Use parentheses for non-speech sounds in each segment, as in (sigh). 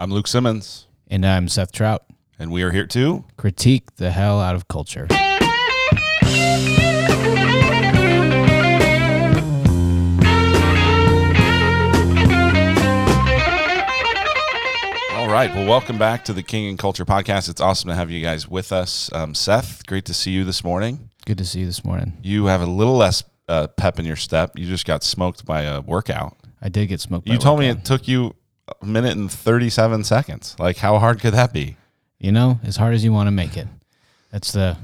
I'm Luke Simmons, And I'm Seth Trout. and we are here to Critique the hell out of culture. All right. Well, welcome back to the King and Culture podcast. It's awesome to have you guys with us. Um, Seth, great to see you this morning. Good to see you this morning. You have a little less uh, pep in your step. You just got smoked by a workout. I did get smoked. by You told me it took you a minute and 37 seconds. Like, how hard could that be? You know, as hard as you want to make it. That's the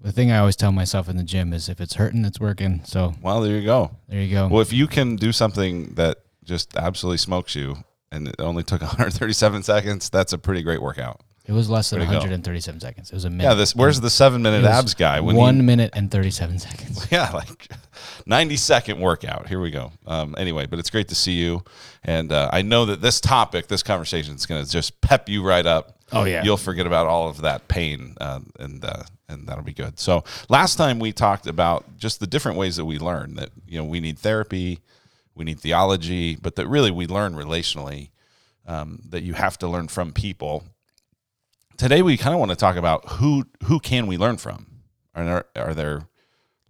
the thing I always tell myself in the gym is if it's hurting, it's working. So Well, there you go. there you go. Well, if you can do something that just absolutely smokes you and it only took (laughs) 137 seconds, that's a pretty great workout. It was less than Way to go. 137 seconds. It was a minute. Yeah, this where's the seven minute It was abs guy? When one he, minute and 37 seconds. (laughs) yeah, like (laughs) 90 second workout. Here we go. Um, anyway, but it's great to see you. And uh, I know that this topic, this conversation is going to just pep you right up. Oh, yeah. You'll forget about all of that pain uh, and, uh, and that'll be good. So last time we talked about just the different ways that we learn that, you know, we need therapy, we need theology, but that really we learn relationally, um, that you have to learn from people. Today we kind of want to talk about who, who can we learn from? Are there, are there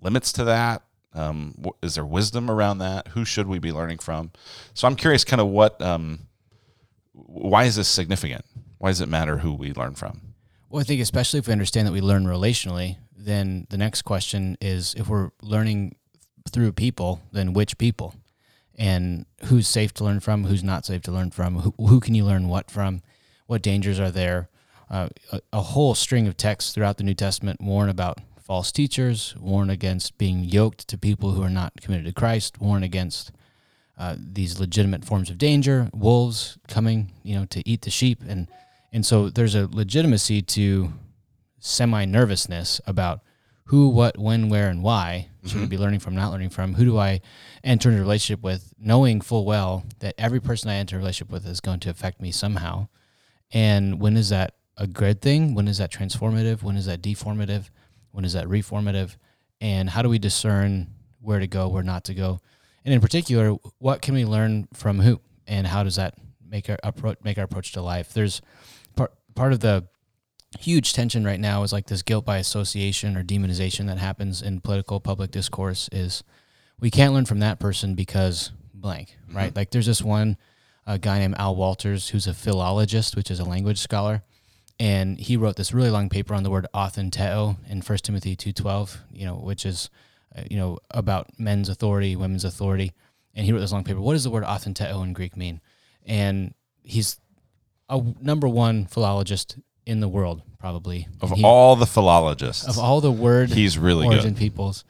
limits to that? Um, is there wisdom around that? Who should we be learning from? So I'm curious, kind of what, um, why is this significant? Why does it matter who we learn from? Well, I think especially if we understand that we learn relationally, then the next question is if we're learning through people, then which people? And who's safe to learn from, who's not safe to learn from, who, who can you learn what from, what dangers are there? Uh, a, a whole string of texts throughout the New Testament warn about false teachers, warn against being yoked to people who are not committed to Christ, warn against uh, these legitimate forms of danger, wolves coming, you know, to eat the sheep, and and so there's a legitimacy to semi nervousness about who, what, when, where, and why should I be learning from, not learning from? Who do I enter into a relationship with, knowing full well that every person I enter a relationship with is going to affect me somehow? And when is that a good thing? When is that transformative? When is that deformative? When is that reformative? And how do we discern where to go, where not to go? And in particular, what can we learn from who? And how does that make our approach make our approach to life? There's part part of the huge tension right now is like this guilt by association or demonization that happens in political public discourse is we can't learn from that person because blank, right? Like there's this one uh, guy named Al Wolters who's a philologist, which is a language scholar, and he wrote this really long paper on the word authenteo in 1 Timothy 2:12, you know, which is uh, you know about men's authority, women's authority, and he wrote this long paper. What does the word authenteo in Greek mean? And he's a number one philologist in the world, probably Of he- all the philologists, of all the word he's really origin good. peoples.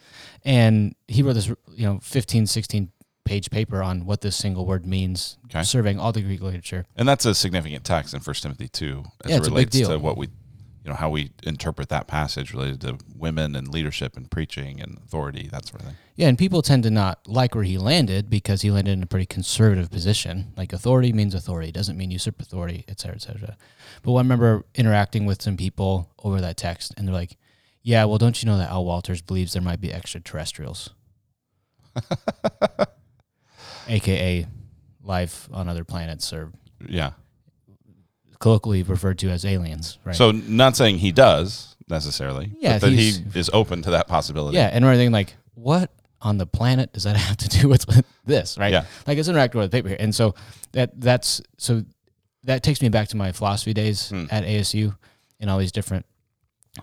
And he wrote this, you know, 15, 16 page paper on what this single word means, Okay. surveying all the Greek literature. And that's a significant text in First Timothy 2 as Yeah, it it's a big relates to what we, you know, how we interpret that passage related to women and leadership and preaching and authority, that sort of thing. Yeah, and people tend to not like where he landed because he landed in a pretty conservative position. Like authority means authority, doesn't mean usurp authority, et cetera, et cetera. But I remember interacting with some people over that text, and they're like, "Yeah, well, don't you know that Al Wolters believes there might be extraterrestrials, (laughs) aka life on other planets, or Yeah. colloquially referred to as aliens, right?" So not saying he does necessarily, Yeah, but that he is open to that possibility. Yeah, and we're thinking like, what on the planet does that (laughs) have to do with (laughs) this, right? Yeah. Like it's interacting with the paper here, and so that that's so that takes me back to my philosophy days Hmm. at ASU and all these different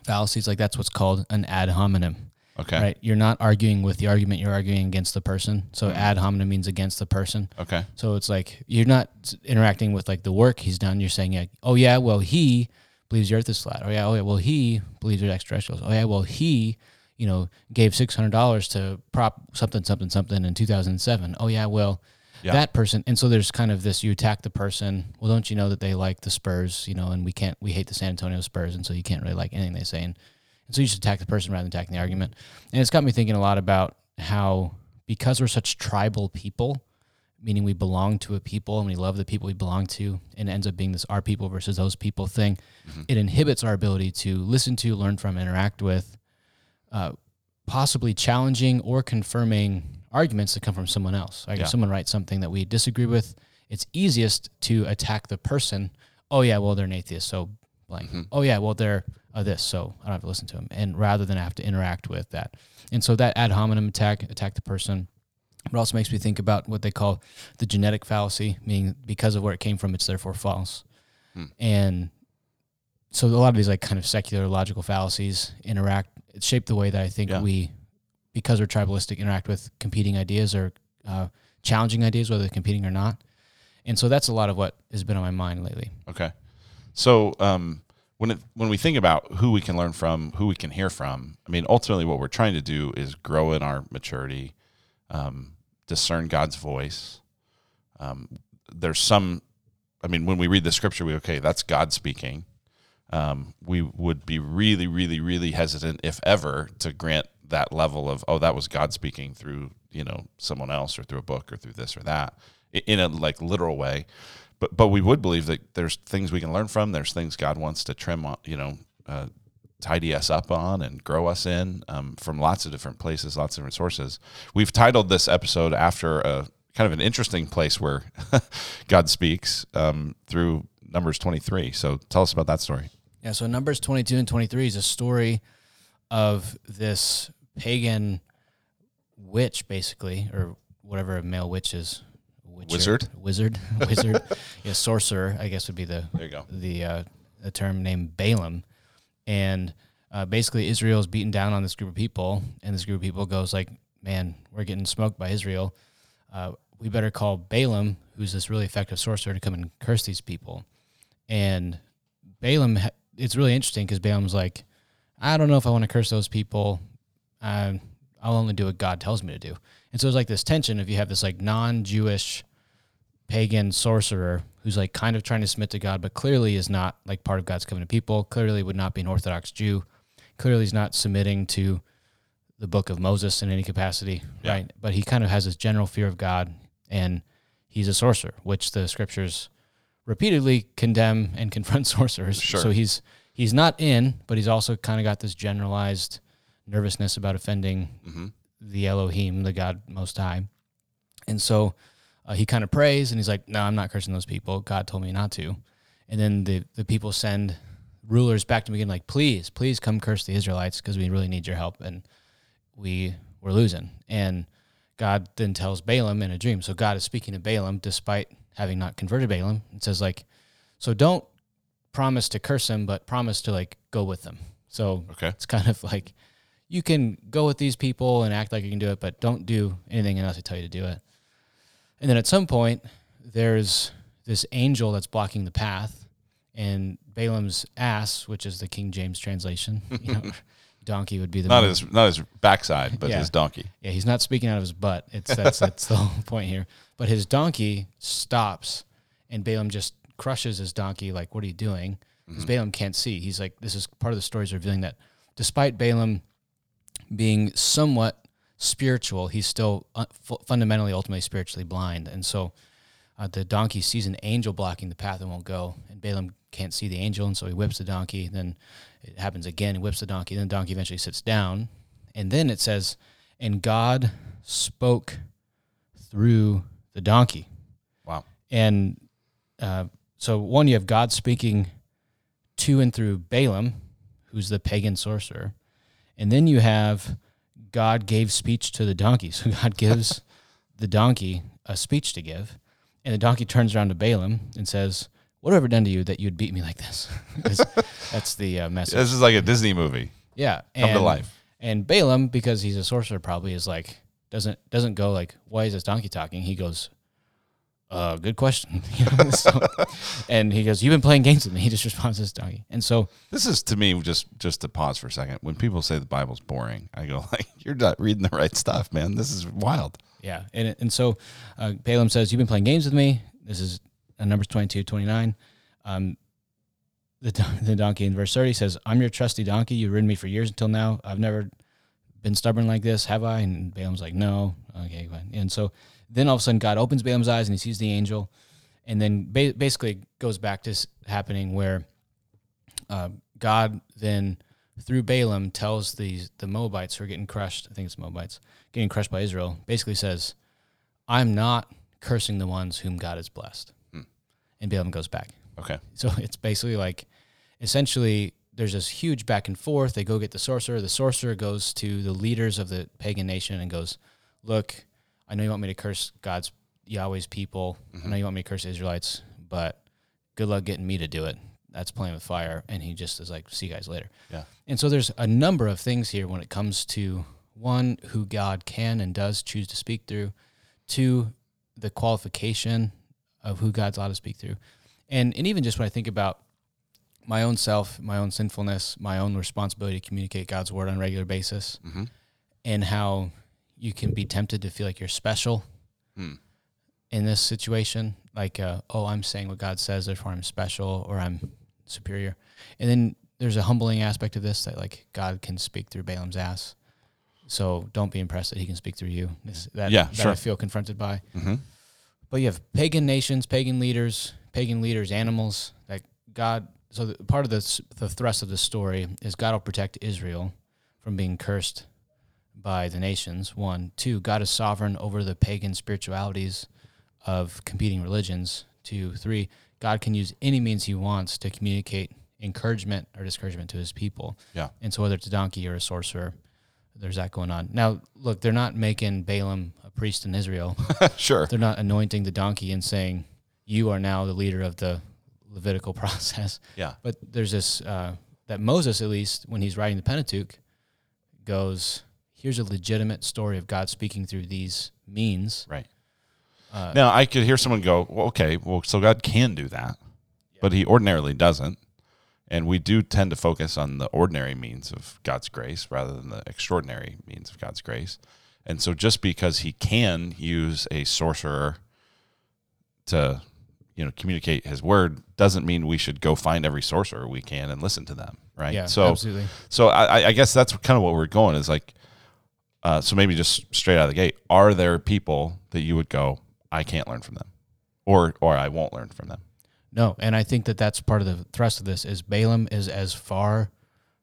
fallacies. Like that's what's called an ad hominem, Okay. right? You're not arguing with the argument; you're arguing against the person. So Hmm. ad hominem means against the person. Okay. So it's like you're not interacting with like the work he's done. You're saying, like, oh yeah, well he believes the Earth is flat. Oh yeah, oh yeah, well he believes there's extraterrestrials. Oh yeah, well he, you know, gave six hundred dollars to prop something something something in two thousand seven. Oh yeah, well Yeah. that person. And so there's kind of this: you attack the person. Well, don't you know that they like the Spurs? You know, and we can't. We hate the San Antonio Spurs, and so you can't really like anything they say. And, and so you should attack the person rather than attacking the argument. And it's got me thinking a lot about how because we're such tribal people meaning we belong to a people and we love the people we belong to, and it ends up being this our people versus those people thing. It inhibits our ability to listen to, learn from, interact with, uh, possibly challenging or confirming arguments that come from someone else. Like Yeah. if someone writes something that we disagree with, it's easiest to attack the person oh yeah, well they're an atheist, so blank. Oh yeah, well they're uh, this, so I don't have to listen to them. And rather than have to interact with that, and so that ad hominem attack attack the person. It also makes me think about what they call the genetic fallacy, meaning because of where it came from, it's therefore false. And so a lot of these like kind of secular logical fallacies interact. It shaped the way that I think Yeah. we, because we're tribalistic, interact with competing ideas or uh, challenging ideas, whether they're competing or not. And so that's a lot of what has been on my mind lately. Okay. So um, when it, when we think about who we can learn from, who we can hear from, I mean, ultimately, what we're trying to do is grow in our maturity, um, discern God's voice. Um, there's some, I mean, when we read the scripture, we okay, that's God speaking. Um, we would be really, really, really hesitant, if ever, to grant that level of oh, that was God speaking through you know someone else or through a book or through this or that in a like literal way but but we would believe that there's things we can learn from. There's things God wants to trim, you know, uh, tidy us up on and grow us in um, from lots of different places, lots of different sources. We've titled this episode after a kind of an interesting place where (laughs) God speaks um, through Numbers 23. So tell us about that story. Yeah, so Numbers 22 and 23 is a story of this pagan witch, basically, or whatever a male witch is. Witcher- Wizard? Wizard. (laughs) Wizard. (laughs) yeah, sorcerer, I guess would be the There you go. the uh, the term named Balaam, and uh, basically Israel is beaten down on this group of people, and this group of people goes like, "Man, we're getting smoked by Israel. Uh, we better call Balaam, who's this really effective sorcerer, to come and curse these people." And Balaam, it's really interesting because Balaam's like, "I don't know if I want to curse those people. Um, I'll only do what God tells me to do." And so it's like this tension if you have this like non-Jewish pagan sorcerer who's like kind of trying to submit to God, but clearly is not like part of God's covenant people. Clearly would not be an Orthodox Jew. Clearly is not submitting to the book of Moses in any capacity, Yeah. right? But he kind of has this general fear of God, and he's a sorcerer, which the scriptures repeatedly condemn and (laughs) confront sorcerers. Sure. So he's he's not in, but he's also kind of got this generalized nervousness about offending Mhm. The Elohim, the God Most High. And so uh, he kind of prays and he's like, No, I'm not cursing those people. God told me not to. And then the, the people send rulers back to him again, like, Please, please come curse the Israelites because we really need your help. And we were losing. And God then tells Balaam in a dream. So God is speaking to Balaam despite having not converted Balaam and says, like, So don't promise to curse him, but promise to like go with them. So Okay. it's kind of like you can go with these people and act like you can do it, but don't do anything unless I tell you to do it. And then at some point, there's this angel that's blocking the path, and Balaam's ass, which is the King James translation, (laughs) you know, donkey would be the Not his not his backside, but Yeah. his donkey. yeah, he's not speaking out of his butt. It's that's that's the (laughs) whole point here. But his donkey stops, and Balaam just crushes his donkey. Like, what are you doing? Because mm-hmm. Balaam can't see. He's like, this is part of the story is revealing that despite Balaam being somewhat spiritual, he's still uh, fundamentally, ultimately spiritually blind. And so, uh, the donkey sees an angel blocking the path and won't go, and Balaam can't see the angel, and so he whips the donkey. Then it happens again. He whips the donkey. Then the donkey eventually sits down, and then it says, "And God spoke through the donkey." Wow. And uh, so, one, you have God speaking to and through Balaam, who's the pagan sorcerer, and then you have God gave speech to the donkey. (laughs) So God gives the donkey a speech to give, and the donkey turns around to Balaam and says, "What have I ever done to you that you'd beat me like this? (laughs) that's the uh, message. This is like a Disney movie Yeah, come to life. And Balaam, because he's a sorcerer, probably is like doesn't doesn't go like, "Why is this donkey talking?" He goes, "Uh, good question." (laughs) So- (laughs) and he goes, "You've been playing games with me." He just responds to this donkey, and so This is to me just just to pause for a second. When people say the Bible's boring, I go (laughs) like, "You're not reading the right stuff, man. This is wild." Yeah, and and so uh, Balaam says, "You've been playing games with me." This is uh, Numbers 22, 29. Um, the the donkey in verse thirty says, "I'm your trusty donkey. You've ridden me for years until now. I've never been stubborn like this, have I?" And Balaam's like, "No." Okay, fine. And so then all of a sudden, God opens Balaam's eyes and he sees the angel, and then ba- basically goes back to s- happening where uh, God then through Balaam tells these the Moabites who are getting crushed. I think it's Moabites getting crushed by Israel. Basically says, "I'm not cursing the ones whom God has blessed." And Balaam goes back. Okay. (laughs) So it's basically like, essentially, there's this huge back and forth. They go get the sorcerer. The sorcerer goes to the leaders of the pagan nation and goes, "Look, I know you want me to curse God's Yahweh's people. I know you want me to curse Israelites, but good luck getting me to do it. That's playing with fire." And he just is like, "See you guys later." Yeah. And so there's a number of things here when it comes to one, who God can and does choose to speak through, two, the qualification of who God's allowed to speak through. And and even just when I think about my own self, my own sinfulness, my own responsibility to communicate God's word on a regular basis, Mm-hmm. and how you can be tempted to feel like you're special Hmm. in this situation. Like, uh, oh, I'm saying what God says, therefore I'm special or I'm superior. And then there's a humbling aspect of this that like God can speak through Balaam's ass. So don't be impressed that he can speak through you. This, that, Yeah, that sure. I feel confronted by. Mm-hmm. But you have pagan nations, pagan leaders, pagan leaders, animals. That God. So the, part of this, the thrust of the story is God will protect Israel from being cursed by the nations. One, two. God is sovereign over the pagan spiritualities of competing religions. Two, three. God can use any means He wants to communicate encouragement or discouragement to His people. Yeah. And so whether it's a donkey or a sorcerer, there's that going on. Now, look, they're not making Balaam a priest in Israel. (laughs) sure. They're not anointing the donkey and saying, "You are now the leader of the Levitical (laughs) process." Yeah. But there's this uh, that Moses, at least when he's writing the Pentateuch, goes, "Here's a legitimate story of God speaking through these means." Right. Uh, Now I could hear someone go, well, okay, well, so God can do that, but He ordinarily doesn't, and we do tend to focus on the ordinary means of God's grace rather than the extraordinary means of God's grace. And so, just because He can use a sorcerer to, you know, communicate His word, doesn't mean we should go find every sorcerer we can and listen to them, right? Yeah, so, absolutely. so I, I guess that's kind of what we're going is like, uh, so maybe just straight out of the gate, are there people that you would go, I can't learn from them, or or I won't learn from them? No, and I think that that's part of the thrust of this is Balaam is as far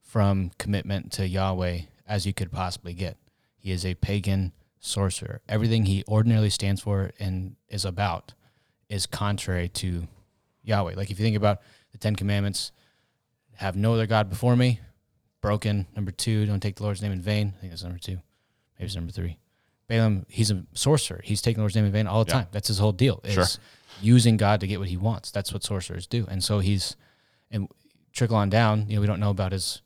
from commitment to Yahweh as you could possibly get. He is a pagan sorcerer. Everything he ordinarily stands for and is about is contrary to Yahweh. Like if you think about the Ten Commandments, have no other God before me, broken. Number two, don't take the Lord's name in vain. I think that's number two. Maybe it's number three. Balaam, he's a sorcerer. He's taking the Lord's name in vain all the Yeah. time. That's his whole deal. Is Sure. using God to get what he wants. That's what sorcerers do. And so he's and trickle on down, you know, we don't know about his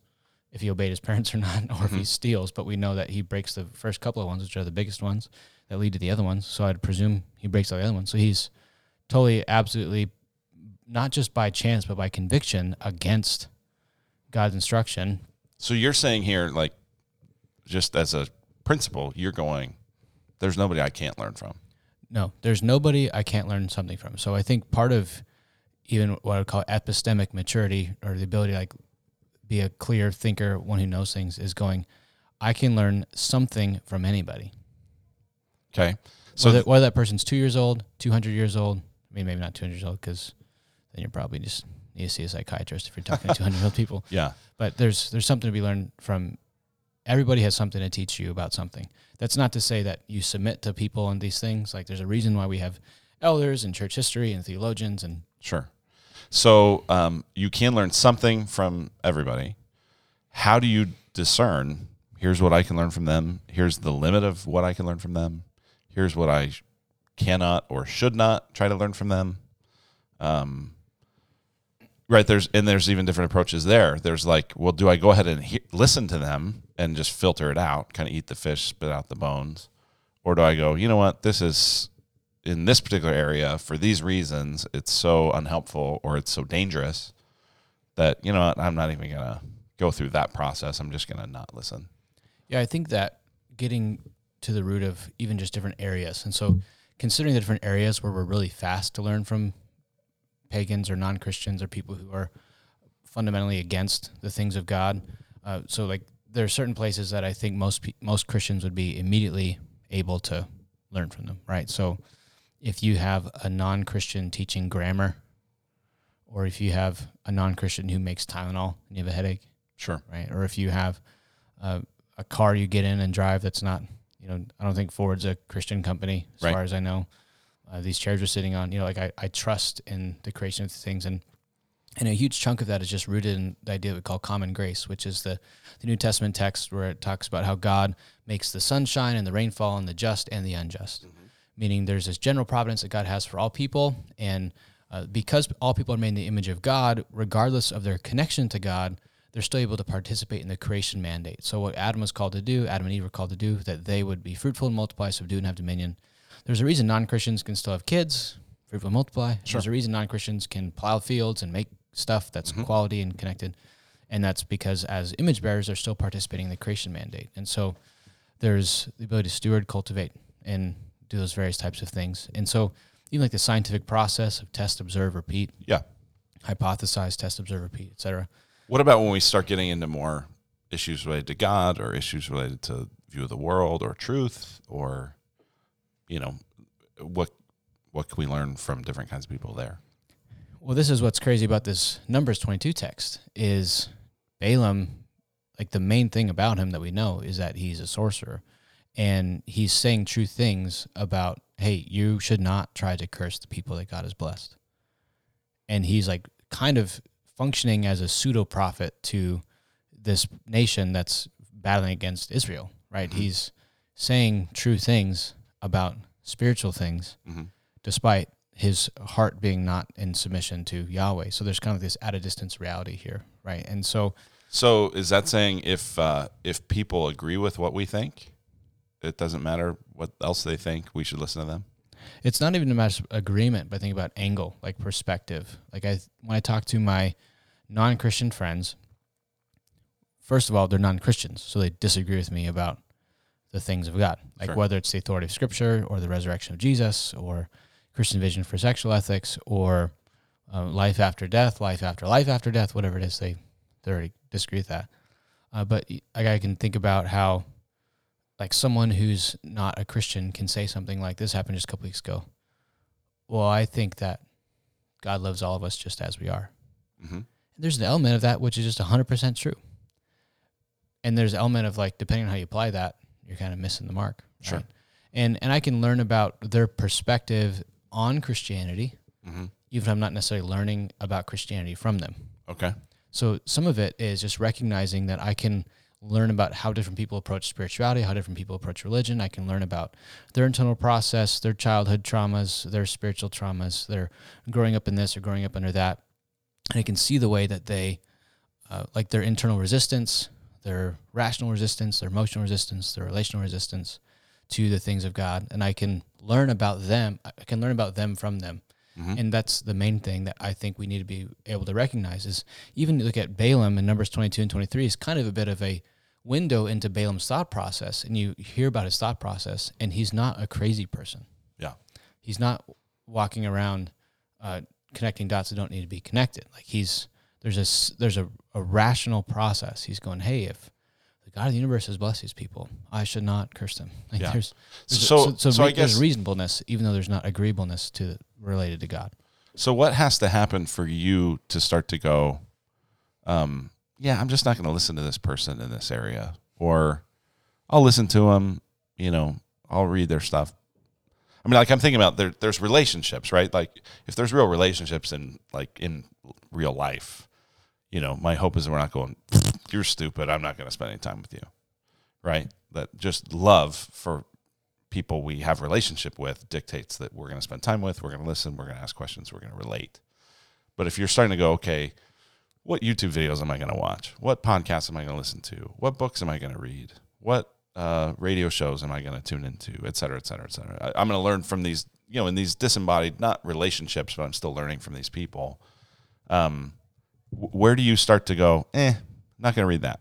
if he obeyed his (laughs) parents or not, or if he mm-hmm. steals, but we know that he breaks the first couple of ones, which are the biggest ones that lead to the other ones. So I'd presume he breaks all the other ones. So he's totally, absolutely, not just by chance, but by conviction against God's instruction. So you're saying here, like, just as a principle, you're going, there's nobody I can't learn from. No, there's nobody I can't learn something from. So I think part of even what I would call epistemic maturity or the ability to like be a clear thinker, one who knows things, is going, I can learn something from anybody. Okay. So whether, whether that person's two years old, 200 years old, I mean, maybe not 200 years old because then you're probably just need to see a psychiatrist if you're talking to 200 year old people. (laughs) yeah, But there's there's something to be learned from. Everybody has something to teach you about something. That's not to say that you submit to people on these things. Like there's a reason why we have elders and church history and theologians and sure. So um, you can learn something from everybody. How do you discern? Here's what I can learn from them. Here's the limit of what I can learn from them. Here's what I cannot or should not try to learn from them. Um, right there's and there's even different approaches there. There's like, well, do I go ahead and he- listen to them and just filter it out, kind of eat the fish, spit out the bones, or do I go, you know what, this is in this particular area for these reasons, it's so unhelpful or it's so dangerous that you know what, I'm not even gonna go through that process. I'm just gonna not listen. Yeah, I think that getting to the root of even just different areas. And so considering the different areas where we're really fast to learn from pagans or non-Christians or people who are fundamentally against the things of God. Uh, so like there are certain places that I think most pe- most Christians would be immediately able to learn from them, right? So if you have a non-Christian teaching grammar or if you have a non-Christian who makes Tylenol and you have a headache, Sure. right? Or if you have uh, a car you get in and drive that's not, you know, I don't think Ford's a Christian company as Right. far as I know. Uh, these chairs are sitting on, you know, like I, I trust in the creation of things. And And a huge chunk of that is just rooted in the idea we call common grace, which is the, the New Testament text where it talks about how God makes the sunshine and the rainfall and the just and the unjust. Mm-hmm. Meaning there's this general providence that God has for all people. And uh, because all people are made in the image of God, regardless of their connection to God, they're still able to participate in the creation mandate. So what Adam was called to do, Adam and Eve were called to do, that they would be fruitful and multiply, subdue and have dominion. There's a reason non-Christians can still have kids, fruitful multiply. Sure. There's a reason non-Christians can plow fields and make stuff that's mm-hmm. quality and connected. And that's because as image bearers, they're still participating in the creation mandate. And so there's the ability to steward, cultivate, and do those various types of things. And so even like the scientific process of test, observe, repeat. Yeah. Hypothesize, test, observe, repeat, etc. What about when we start getting into more issues related to God or issues related to view of the world or truth or you know what what can we learn from different kinds of people there? Well, this is what's crazy about this Numbers 22 text is Balaam like the main thing about him that we know is that he's a sorcerer and he's saying true things about hey, you should not try to curse the people that God has blessed. And he's like kind of functioning as a pseudo prophet to this nation that's battling against Israel, right? Mm-hmm. He's saying true things about spiritual things, mm-hmm. despite his heart being not in submission to Yahweh. So there's kind of this at a distance reality here, right? And so, so is that saying if uh, if people agree with what we think, it doesn't matter what else they think, we should listen to them? It's not even a matter of agreement, but think about angle, like perspective. Like I, when I talk to my non Christian friends, first of all, they're non Christians, so they disagree with me about the things of God, like sure. whether it's the authority of Scripture or the resurrection of Jesus or Christian vision for sexual ethics or uh, life after death, life after life after death, whatever it is, they they already disagree with that. Uh, but I can think about how, like, someone who's not a Christian can say something like this happened just a couple weeks ago. Well, I think that God loves all of us just as we are. Mm-hmm there's an element of that which is just 100% true. And there's an element of like, depending on how you apply that, you're kind of missing the mark. Sure. Right? And, and I can learn about their perspective on Christianity, mm-hmm. even if I'm not necessarily learning about Christianity from them. Okay. So some of it is just recognizing that I can learn about how different people approach spirituality, how different people approach religion. I can learn about their internal process, their childhood traumas, their spiritual traumas, their growing up in this or growing up under that and I can see the way that they, uh, like their internal resistance, their rational resistance, their emotional resistance, their relational resistance to the things of God, and I can learn about them. I can learn about them from them, mm-hmm. and that's the main thing that I think we need to be able to recognize. Is even look at Balaam in Numbers twenty two and twenty three is kind of a bit of a window into Balaam's thought process, and you hear about his thought process, and he's not a crazy person. Yeah, he's not walking around. Uh, connecting dots that don't need to be connected. Like he's there's a there's a, a rational process. He's going, hey, if the God of the universe has blessed these people, I should not curse them. (laughs) Like yeah. there's, there's so, so, so, so re- I guess, there's reasonableness, even though there's not agreeableness to related to God. So what has to happen for you to start to go, um, yeah, I'm just not going to listen to this person in this area, or I'll listen to them, you know, I'll read their stuff, I mean, like I'm thinking about there, there's relationships, right? Like if there's real relationships in like in real life, you know, my hope is we're not going, (laughs) you're stupid. I'm not going to spend any time with you, right? That just love for people we have relationship with dictates that we're going to spend time with, we're going to listen, we're going to ask questions, we're going to relate. But if you're starting to go, okay, what YouTube videos am I going to watch? What podcasts am I going to listen to? What books am I going to read? What uh, radio shows am I going to tune into, et cetera, et cetera, et cetera. I, am going to learn from these, you know, in these disembodied, not relationships, but I'm still learning from these people. Um, where do you start to go? Eh, not going to read that.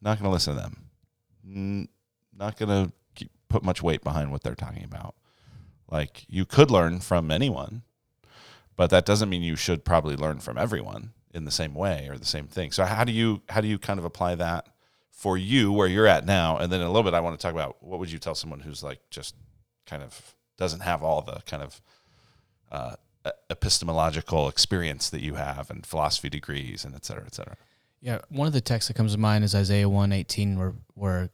Not going to listen to them. N- not going to put much weight behind what they're talking about. Like you could learn from anyone, but that doesn't mean you should probably learn from everyone in the same way or the same thing. So how do you how do you kind of apply that for you where you're at now and then in a little bit i want to talk about what would you tell someone who's like just kind of doesn't have all the kind of uh, epistemological experience that you have and philosophy degrees and et cetera et cetera yeah one of the texts that comes to mind is isaiah 118 where where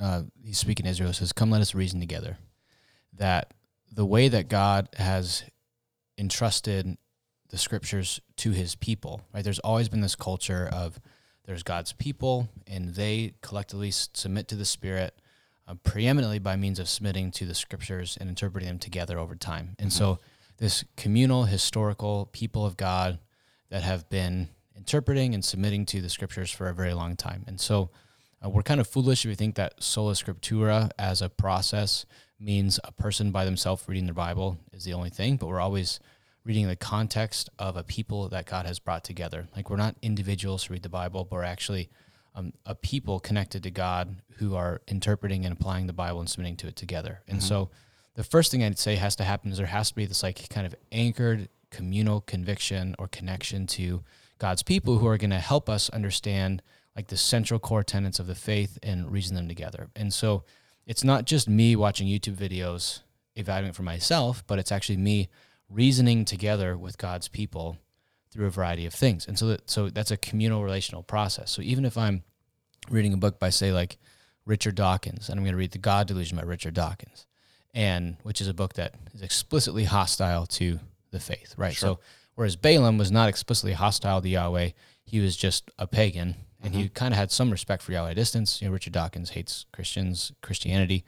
uh, he's speaking to israel says come let us reason together that the way that god has entrusted the scriptures to his people, right? There's always been this culture of there's God's people and they collectively submit to the Spirit uh, preeminently by means of submitting to the scriptures and interpreting them together over time. And mm-hmm. so this communal, historical people of God that have been interpreting and submitting to the scriptures for a very long time. And so uh, we're kind of foolish if we think that sola scriptura as a process means a person by themselves reading their Bible is the only thing, but we're always reading the context of a people that God has brought together. Like we're not individuals who read the Bible, but we're actually um, a people connected to God who are interpreting and applying the Bible and submitting to it together. And mm-hmm. so the first thing I'd say has to happen is there has to be this like kind of anchored communal conviction or connection to God's people who are going to help us understand like the central core tenets of the faith and reason them together. And so it's not just me watching YouTube videos evaluating for myself, but it's actually me reasoning together with God's people through a variety of things. And so that, so that's a communal relational process. So even if I'm reading a book by say like Richard Dawkins, and I'm going to read The God Delusion by Richard Dawkins, and which is a book that is explicitly hostile to the faith, right? Sure. So whereas Balaam was not explicitly hostile to Yahweh, he was just a pagan and mm-hmm. he kind of had some respect for Yahweh distance. You know, Richard Dawkins hates Christians, Christianity,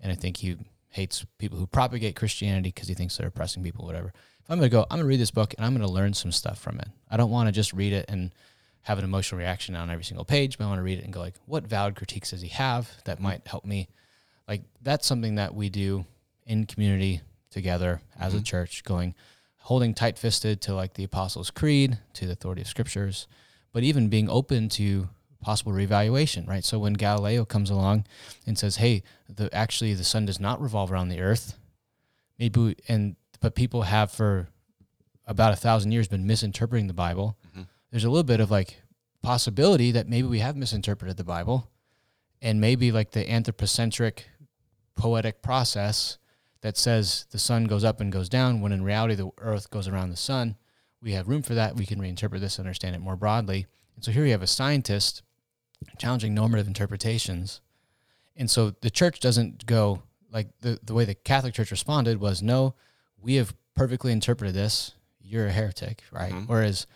and I think he hates people who propagate Christianity because he thinks they're oppressing people, whatever. If I'm going to go, I'm going to read this book and I'm going to learn some stuff from it. I don't want to just read it and have an emotional reaction on every single page, but I want to read it and go like, what valid critiques does he have that might help me? Like that's something that we do in community together as mm-hmm. a church, going holding tight fisted to like the Apostles' Creed, to the authority of scriptures, but even being open to possible reevaluation, right? So when Galileo comes along and says, "Hey, the actually the sun does not revolve around the earth," maybe we, and but people have for about a thousand years been misinterpreting the Bible. Mm-hmm. There's a little bit of like possibility that maybe we have misinterpreted the Bible, and maybe like the anthropocentric poetic process that says the sun goes up and goes down, when in reality the earth goes around the sun. We have room for that. We can reinterpret this, understand it more broadly. And so here you have a scientist challenging normative interpretations. And so the church doesn't go like the, the way the Catholic Church responded was no, we have perfectly interpreted this. You're a heretic, right? Mm-hmm. Whereas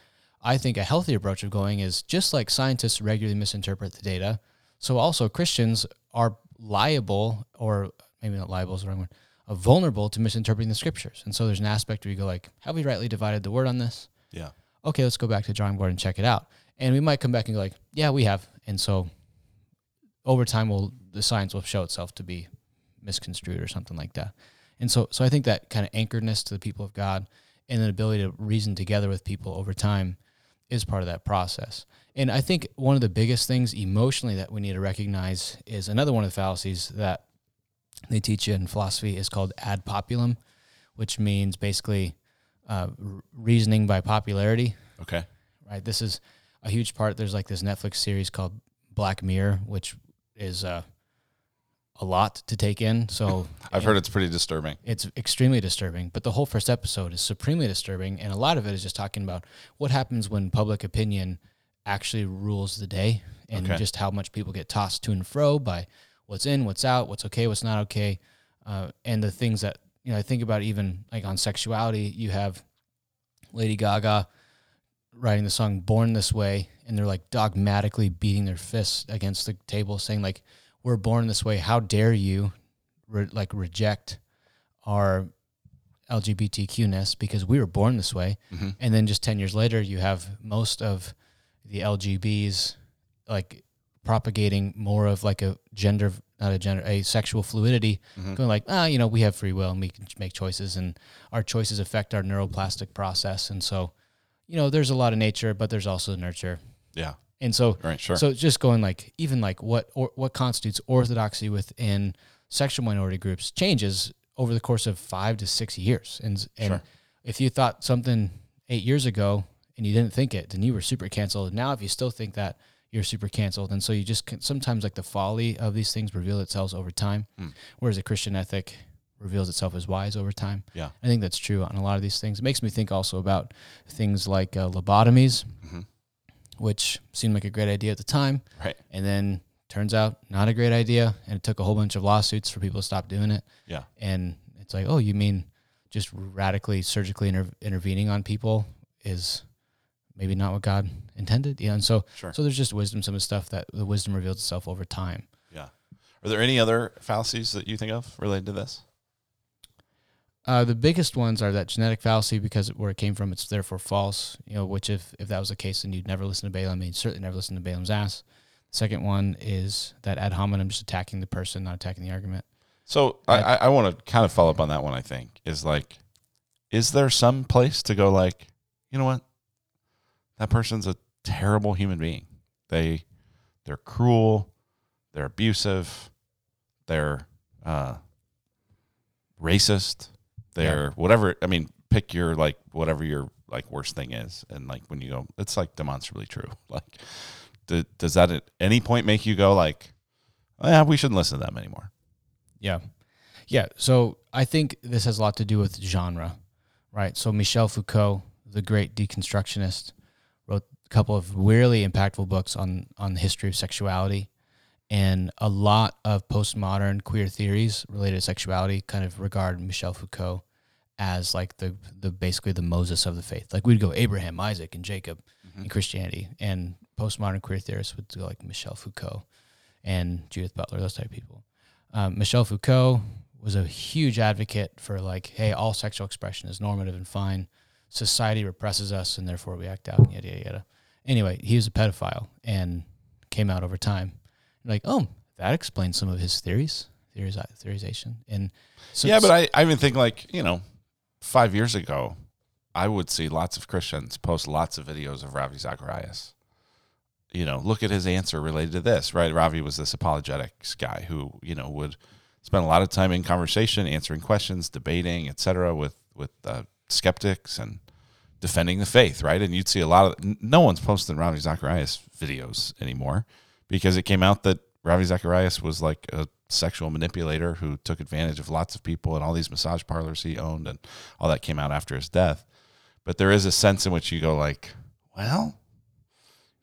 I think a healthy approach of going is just like scientists regularly misinterpret the data, so also Christians are liable, or maybe not liable is the wrong word, uh, vulnerable to misinterpreting the scriptures. And so there's an aspect where you go like, have we rightly divided the word on this? Yeah. Okay, let's go back to the drawing board and check it out. And we might come back and go like, yeah, we have. And so over time, will the science will show itself to be misconstrued or something like that. And so, so I think that kind of anchoredness to the people of God and an ability to reason together with people over time is part of that process. And I think one of the biggest things emotionally that we need to recognize is another one of the fallacies that they teach you in philosophy is called ad populum, which means basically uh, reasoning by popularity. Okay. Right. This is a huge part. There's like this Netflix series called Black Mirror, which is uh, a lot to take in. So (laughs) I've heard it's pretty disturbing. It's extremely disturbing. But the whole first episode is supremely disturbing, and a lot of it is just talking about what happens when public opinion actually rules the day, and okay. just how much people get tossed to and fro by what's in, what's out, what's okay, what's not okay, uh, and the things that you know. I think about even like on sexuality, you have Lady Gaga writing the song "Born This Way," and they're like dogmatically beating their fists against the table, saying like, "We're born this way. How dare you, re- like reject our LGBTQness because we were born this way?" Mm-hmm. And then just ten years later, you have most of the LGBs like propagating more of like a gender not a gender a sexual fluidity mm-hmm. going like ah you know we have free will and we can make choices and our choices affect our neuroplastic process and so you know, there's a lot of nature, but there's also nurture. Yeah. And so, right, sure. So just going like even like what or what constitutes orthodoxy within sexual minority groups changes over the course of five to six years. And and sure. if you thought something eight years ago and you didn't think it, then you were super canceled. Now, if you still think that, you're super canceled. And so you just can, sometimes like the folly of these things reveal itself over time. Mm. Whereas a Christian ethic reveals itself as wise over time. Yeah. I think that's true on a lot of these things. It makes me think also about things like uh, lobotomies, mm-hmm. which seemed like a great idea at the time. Right. And then turns out not a great idea. And it took a whole bunch of lawsuits for people to stop doing it. Yeah. And it's like, oh, you mean just radically surgically inter- intervening on people is maybe not what God intended. Yeah, and so Sure. so there's just wisdom, some of the stuff that the wisdom reveals itself over time. Yeah. Are there any other fallacies that you think of related to this? Uh, the biggest ones are that genetic fallacy because where it came from, it's therefore false. You know, which if if that was the case, then you'd never listen to Balaam. and You'd certainly never listen to Balaam's ass. Second one is that ad hominem, just attacking the person, not attacking the argument. So I, I, I want to kind of follow up on that one. I think is like, is there some place to go like, you know what, that person's a terrible human being. They they're cruel, they're abusive, they're uh, racist, they're whatever. I mean, pick your like whatever your like worst thing is, and like when you go, it's like demonstrably true. (laughs) Like, do, does that at any point make you go like, yeah, we shouldn't listen to them anymore? Yeah. Yeah. So I think this has a lot to do with genre, right? So Michel Foucault, the great deconstructionist, couple of really impactful books on, on the history of sexuality. And a lot of postmodern queer theories related to sexuality kind of regard Michel Foucault as like the, the basically the Moses of the faith. Like we'd go Abraham, Isaac, and Jacob in Christianity. And postmodern queer theorists would go like Michel Foucault and Judith Butler, those type of people um, Michel Foucault was a huge advocate for like, hey, all sexual expression is normative and fine. Society represses us, and therefore we act out. Yada yada yada. Anyway, he was a pedophile and came out over time. Like, oh, that explains some of his theories, theories, theorization, and so yeah, but I, I even think like you know, five years ago, I would see lots of Christians post lots of videos of Ravi Zacharias. You know, look at his answer related to this, right? Ravi was this apologetics guy who you know would spend a lot of time in conversation, answering questions, debating, etc., with with uh, skeptics and defending the faith, right? And you'd see a lot of no one's posting Ravi Zacharias videos anymore because it came out that Ravi Zacharias was like a sexual manipulator who took advantage of lots of people and all these massage parlors he owned and all that came out after his death. But there is a sense in which you go like, well,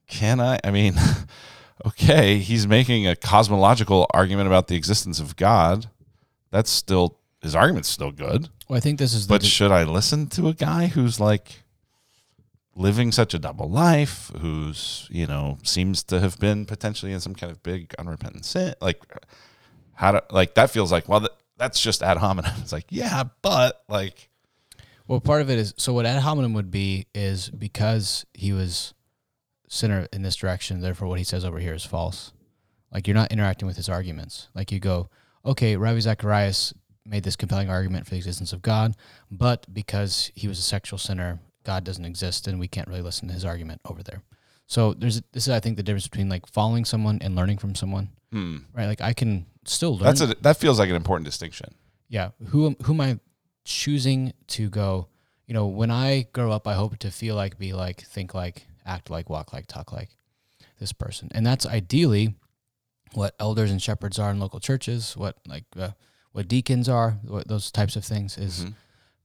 can I? I mean, (laughs) okay, he's making a cosmological argument about the existence of God. That's still his argument's still good. well, I think this is the But should I listen to a guy who's like living such a double life, who's, you know, seems to have been potentially in some kind of big unrepentant sin? Like, how do, like, that feels like, well, that, that's just ad hominem. (laughs) It's like, yeah, but like, Well, part of it is so what ad hominem would be is because he was sinner in this direction, therefore what he says over here is false. Like you're not interacting with his arguments. Like you go, okay, Ravi Zacharias made this compelling argument for the existence of God, but because he was a sexual sinner, God doesn't exist, and we can't really listen to his argument over there. So there's this is I think the difference between like following someone and learning from someone, hmm, right? Like I can still learn. that's a, that feels like an important distinction. Yeah. Who am who am I choosing to go? You know, when I grow up, I hope to feel like, be like, think like, act like, walk like, talk like this person, and that's ideally what elders and shepherds are in local churches. What like uh, what deacons are, what those types of things is Mhm.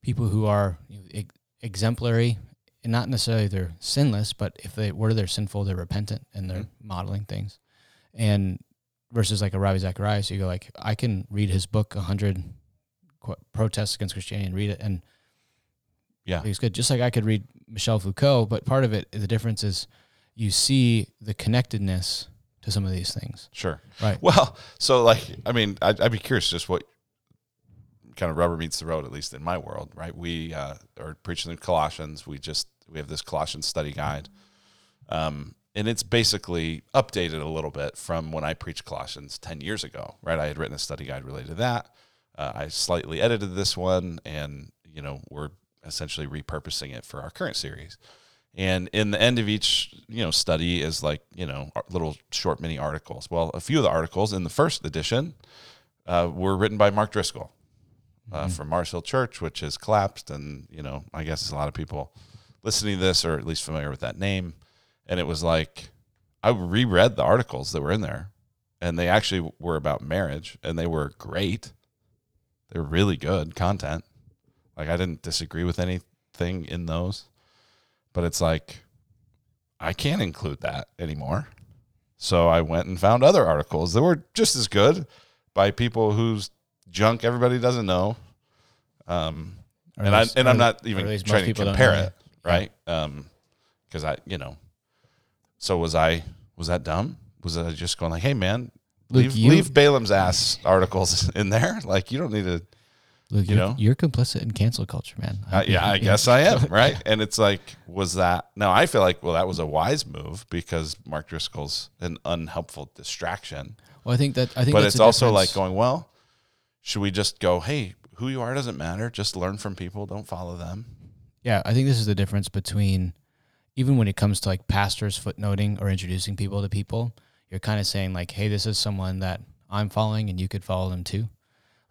people who are you know, exemplary, and not necessarily they're sinless, but if they were they're sinful, they're repentant and they're mm-hmm. modeling things, and versus like a Ravi Zacharias, you go like, I can read his book, a hundred qu- protests against Christianity, and read it, and Yeah. he's good. Just like I could read Michel Foucault, but part of it, the difference is, you see the connectedness to some of these things, Sure. right? Well, so like, I mean, I'd, I'd be curious just what kind of rubber meets the road, at least in my world, right? We uh, are preaching the Colossians. We just we have this Colossians study guide, um, and it's basically updated a little bit from when I preached Colossians ten years ago, right? I had written a study guide related to that. Uh, I slightly edited this one, and you know, we're essentially repurposing it for our current series. And in the end of each, you know, study is like, you know, little short mini articles. Well, a few of the articles in the first edition uh, were written by Mark Driscoll uh, from Mars Hill Church, which has collapsed. And, you know, I guess a lot of people listening to this are at least familiar with that name. And it was like, I reread the articles that were in there, and they actually were about marriage, and they were great. They were really good content. Like, I didn't disagree with anything in those but it's like I can't include that anymore. So I went and found other articles that were just as good by people whose junk everybody doesn't know. Um, Or and at I and I'm not even trying to compare it. right? Um, because I, you know, so was I? Was that dumb? Was I just going like, hey man, Luke, leave you- leave Balaam's ass articles (laughs) in there? Like you don't need to. Luke, You you're, know? you're complicit in cancel culture, man. Uh, yeah, I (laughs) guess I am, (laughs) right? And it's like, was that? No, I feel like, well, that was a wise move because Mark Driscoll's an unhelpful distraction. Well, I think that I think, But that's it's also like going, well, should we just go, hey, who you are doesn't matter. Just learn from people. Don't follow them. Yeah, I think this is the difference between even when it comes to like pastors footnoting or introducing people to people, you're kind of saying like, "Hey, this is someone that I'm following, and you could follow them too."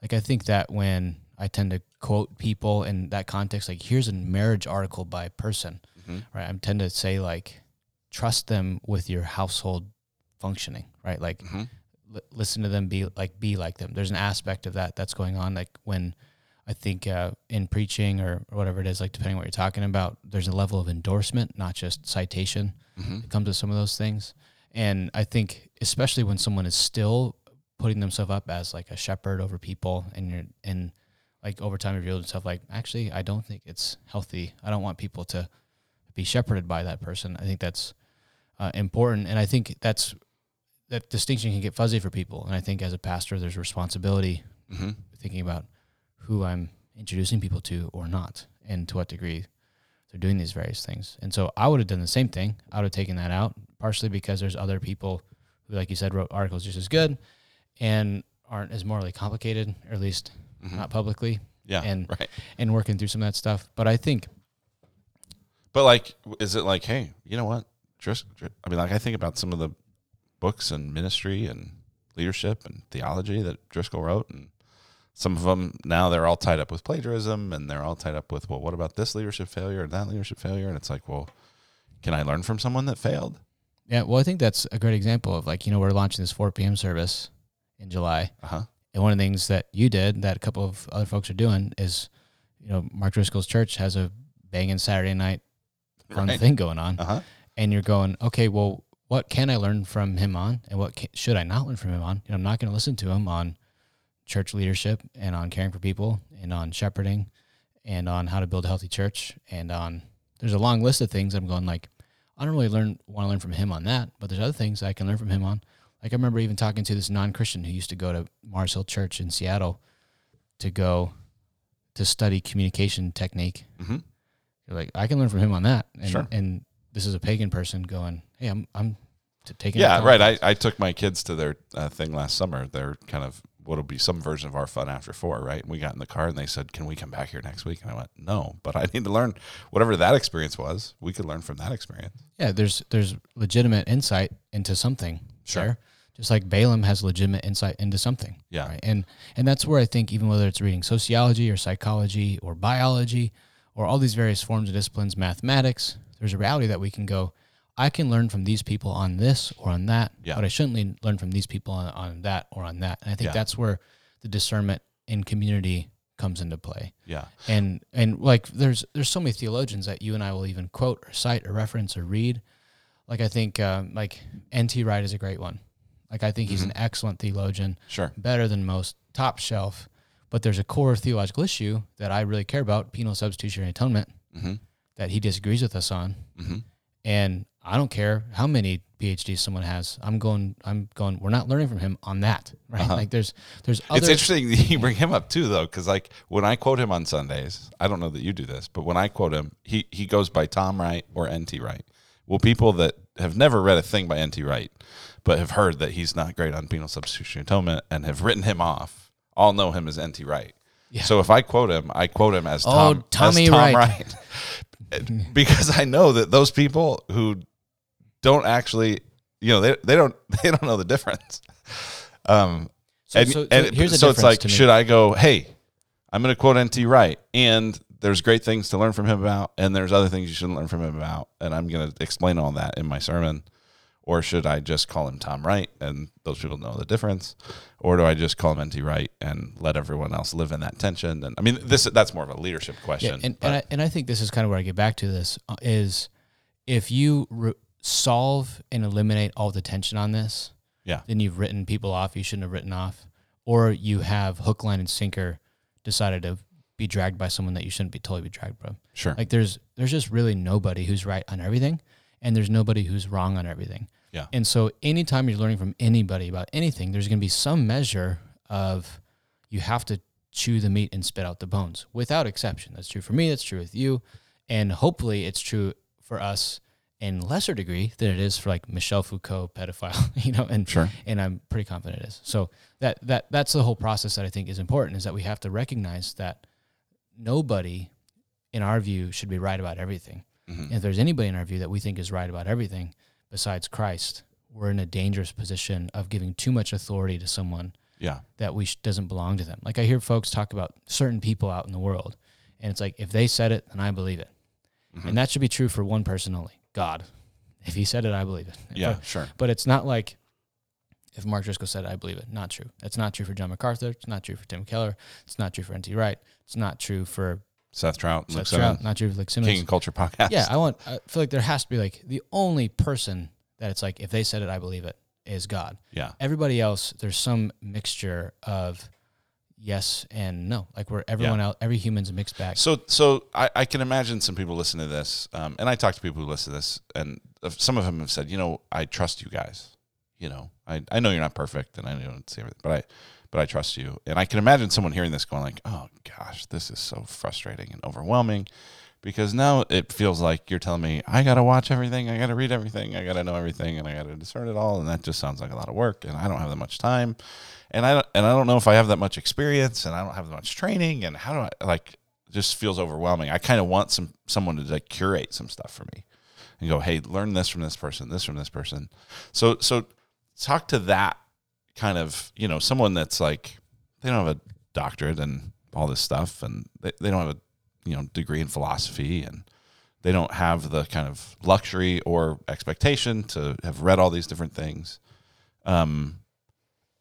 Like I think that when I tend to quote people in that context, like, "Here's a marriage article by person," Mhm. right? I tend to say like, trust them with your household functioning, right? Like, Mhm. Li- listen to them, be like, be like them. There's an aspect of that that's going on, like when I think uh, in preaching or, or whatever it is, like depending on what you're talking about, there's a level of endorsement, not just citation. Mhm. It comes with some of those things, and I think especially when someone is still putting themselves up as like a shepherd over people, and you're and like over time revealed himself like actually I don't think it's healthy. I don't want people to be shepherded by that person. I think that's uh, important, and I think that's that distinction can get fuzzy for people. And I think as a pastor, there's responsibility Mhm. thinking about who I'm introducing people to or not, and to what degree they're doing these various things. And so I would have done the same thing. I would have taken that out, partially because there's other people who, like you said, wrote articles just as good and aren't as morally complicated, or at least Mhm. not publicly, Yeah. and (laughs) right. and working through some of that stuff. But I think But like, is it like, hey, you know what? Dr- I mean, like, I think about some of the books and ministry and leadership and theology that Driscoll wrote, and some of them now they're all tied up with plagiarism, and they're all tied up with, well, what about this leadership failure and that leadership failure? And it's like, well, can I learn from someone that failed? Yeah, well, I think that's a great example of like, you know, we're launching this 4 p.m. service in July. Uh huh. And one of the things that you did that a couple of other folks are doing is, you know, Mark Driscoll's church has a banging Saturday night fun Right. thing going on. Uh huh. And you're going, okay, well, what can I learn from him on? And what ca should I not learn from him on? Know, I'm not going to listen to him on church leadership and on caring for people and on shepherding and on how to build a healthy church and on, there's a long list of things I'm going like, I don't really learn want to learn from him on that, but there's other things I can learn from him on. Like I remember even talking to this non-Christian who used to go to Mars Hill Church in Seattle to go to study communication technique. hmm You're like, I can learn from him on that. And, Sure. and this is a pagan person going, Hey, I'm, I'm t- taking. Yeah, right. I. I took my kids to their uh, thing last summer. They're kind of what'll be some version of our fun after four, right? And we got in the car and they said, "Can we come back here next week?" And I went, "No, but I need to learn whatever that experience was. We could learn from that experience." yeah, there's, there's legitimate insight into something. Sure. there. Just like Balaam has legitimate insight into something. Yeah. Right. And and that's where I think even whether it's reading sociology or psychology or biology or all these various forms of disciplines, mathematics, there's a reality that we can go, I can learn from these people on this or on that, Yeah. but I shouldn't learn from these people on, on that or on that. And I think Yeah. that's where the discernment in community comes into play. Yeah. And and like there's there's so many theologians that you and I will even quote or cite or reference or read. Like I think um, like N.T. Wright is a great one. Like I think he's an excellent theologian Sure. better than most, top shelf. But there's a core theological issue that I really care about: penal substitutionary atonement hmm that he disagrees with us on, hmm and I don't care how many PhDs someone has. I'm going. I'm going. We're not learning from him on that, (laughs) right? Uh-huh. Like there's there's other. It's interesting that you bring him up too, though, because like when I quote him on Sundays, I don't know that you do this, but when I quote him, he he goes by Tom Wright or N.T. Wright. Well, people that have never read a thing by N.T. Wright, but have heard that he's not great on penal substitution atonement and have written him off, all know him as N.T. Wright. Yeah. So if I quote him, I quote him as Oh, Tom, as Tommy Tom Wright. (laughs) (laughs) because I know that those people who don't actually, you know, they they don't (laughs) they don't know the difference. Um, So- and, so- so and here's the so it's like, should I go? Hey, I'm going to quote NT Wright, and there's great things to learn from him about, and there's other things you shouldn't learn from him about, and I'm going to explain all that in my sermon. Or should I just call him Tom Wright, and those people know the difference? Or do I just call him NT Wright and let everyone else live in that tension? And I mean, this that's more of a leadership Yeah, question. and, and, I, and I think this is kind of where I get back to this uh, is if you re- solve and eliminate all the tension on this, Yeah. then you've written people off you shouldn't have written off, or you have hook, line, and sinker decided to be dragged by someone that you shouldn't be totally be dragged by. Sure. Like there's there's just really nobody who's right on everything, and there's nobody who's wrong on everything. Yeah. And so anytime you're learning from anybody about anything, there's going to be some measure of you have to chew the meat and spit out the bones, without exception. That's true for me. That's true with you, and hopefully it's true for us in lesser degree than it is for like Michel Foucault, pedophile. (laughs) You know, and Sure. and I'm pretty confident it is. So that that that's the whole process that I think is important is that we have to recognize that nobody, in our view, should be right about everything. Mhm. And if there's anybody in our view that we think is right about everything besides Christ, we're in a dangerous position of giving too much authority to someone Yeah. that we sh- doesn't belong to them. Like I hear folks talk about certain people out in the world, and it's like if they said it, then I believe it, Mhm. and that should be true for one person only, God. If He said it, I believe it. (laughs) Yeah. But, Sure. but it's not like if Mark Driscoll said it, I believe it. Not true. It's not true for John MacArthur. It's not true for Tim Keller. It's not true for N.T. Wright. It's not true for Seth Trout. Seth Luke. Simmons, Not Luke Simmons. King and Culture podcast. Yeah, I want. I feel like there has to be like the only person that it's like if they said it, I believe it is God. Yeah. Everybody else, there's some mixture of yes and no. Like where everyone else, every human's a mixed bag. So, so I, I can imagine some people listen to this, um, and I talk to people who listen to this, and some of them have said, you know, I trust you guys. You know, I, I know you're not perfect, and I don't see everything, but I, but I trust you. And I can imagine someone hearing this going like, oh gosh, this is so frustrating and overwhelming, because now it feels like you're telling me I got to watch everything, I got to read everything, I got to know everything, and I got to discern it all, and that just sounds like a lot of work, and I don't have that much time, and I don't, and I don't know if I have that much experience, and I don't have that much training, and how do I like? Just feels overwhelming. I kind of want some someone to like curate some stuff for me, and go, hey, learn this from this person, this from this person. So so talk to that kind of you know someone that's like they don't have a doctorate and all this stuff, and they, they don't have a you know degree in philosophy and they don't have the kind of luxury or expectation to have read all these different things. Um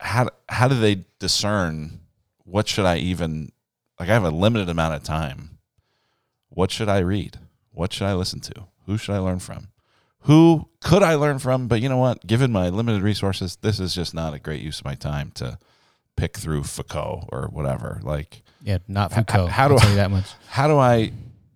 how how do they discern what should i even like i have a limited amount of time. What should i read? What should i listen to? Who should i learn from who could i learn from but you know what given my limited resources this is just not a great use of my time to pick through foucault or whatever like yeah, not Foucault. how I'll do tell I- you that much? how do I?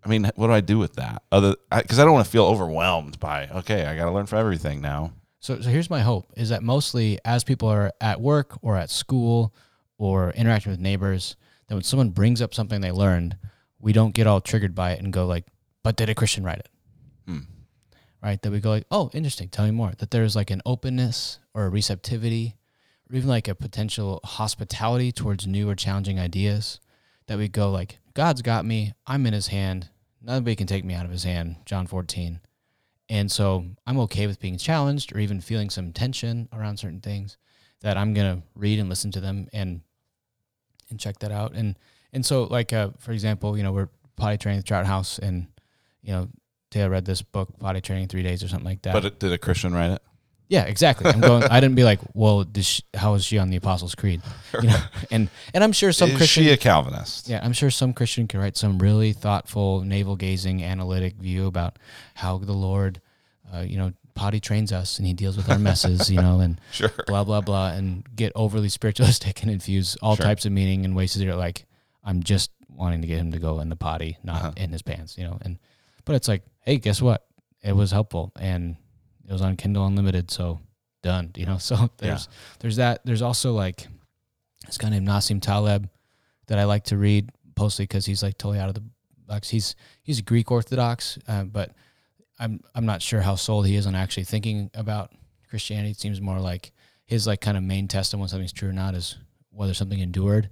I mean, what do I do with that? Other because I, don't want to feel overwhelmed by. Okay, I got to learn from everything now. So, so here's my hope: is that mostly as people are at work or at school or interacting with neighbors, that when someone brings up something they learned, we don't get all triggered by it and go like, "But did a Christian write it?" Hmm. Right? That we go like, "Oh, interesting. Tell me more." That there's like an openness or a receptivity, or even like a potential hospitality towards new or challenging ideas. That we go like, "God's got me. I'm in His hand. Nobody can take me out of His hand." John 14. And so I'm okay with being challenged or even feeling some tension around certain things that I'm to read and listen to them and and check that out. And and so like uh, for example, you know, we're potty training at Trout House and you know, Taylor read this book, Potty Training 3 Days or something like that. But it, did a Christian write it? yeah, exactly. I'm going I didn't be like, "Well, she, how is she on the Apostles' Creed?" You know? (laughs) And and I'm sure some Is Christian she a Calvinist? yeah, I'm sure some Christian could write some really thoughtful, navel gazing, analytic view about how the Lord, uh, you know, potty trains us and he deals with our messes, you know, and (laughs) Sure. blah, blah, blah, and get overly spiritualistic and infuse all Sure. types of meaning and ways that are like, I'm just wanting to get him to go in the potty, not Uh-huh. in his pants, you know. And, but it's like, hey, guess what? It was helpful and it was on Kindle Unlimited. So done, you know. (laughs) So there's, there's that. There's also like this guy named Nassim Taleb that I like to read, mostly because he's like totally out of the box. He's he's a Greek Orthodox, uh, but I'm I'm not sure how sold he is on actually thinking about Christianity. It seems more like his like kind of main test on whether something's true or not is whether something endured.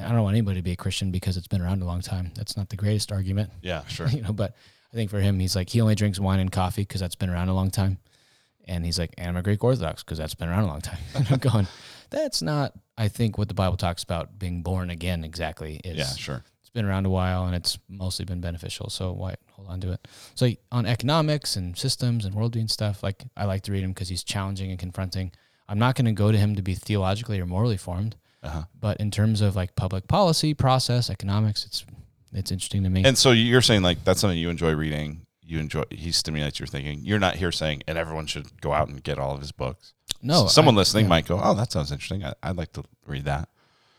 I don't want anybody to be a Christian because it's been around a long time. That's not the greatest argument, Yeah, sure. (laughs) you know. But I think for him, he's like he only drinks wine and coffee because that's been around a long time. And he's like, and I'm a Greek Orthodox because that's been around a long time. (laughs) And I'm going, that's not, I think, what the Bible talks about being born again exactly. Is Yeah, sure. it's been around a while and it's mostly been beneficial. So why hold on to it? So on economics and systems and worldview and stuff, like I like to read him because he's challenging and confronting. I'm not going to go to him to be theologically or morally formed, Uh-huh. but in terms of like public policy, process, economics, it's it's interesting to me. And so you're saying like that's something you enjoy reading. You enjoy he stimulates your thinking. You're not here saying and everyone should go out and get all of his books. no, someone I- listening yeah. might go, "Oh, that sounds interesting. I, I'd like to read that."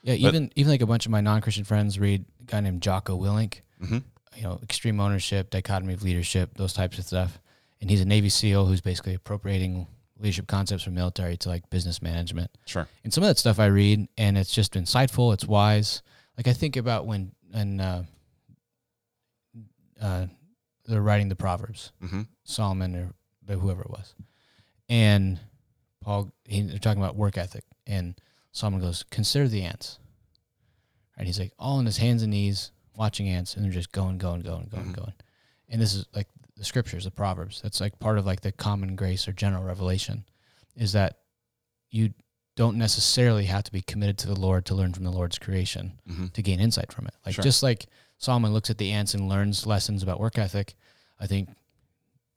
Yeah, But- even even like a bunch of my non Christian friends read a guy named Jocko Willink. Mhm. You know, extreme ownership, dichotomy of leadership, those types of stuff. And he's a Navy SEAL who's basically appropriating leadership concepts from military to like business management. Sure. And some of that stuff I read, and it's just insightful. It's wise. Like I think about when and uh, uh, they're writing the Proverbs, Mm-hmm. Solomon or but whoever it was, and Paul. He, they're talking about work ethic, and Solomon goes, "Consider the ants." And he's like all on his hands and knees watching ants, and they're just going, going, going, going, Mhm. going. And this is like the scriptures, the Proverbs. That's like part of like the common grace or general revelation, is that you don't necessarily have to be committed to the Lord to learn from the Lord's creation Mm-hmm. to gain insight from it. Like Sure. just like Solomon looks at the ants and learns lessons about work ethic, I think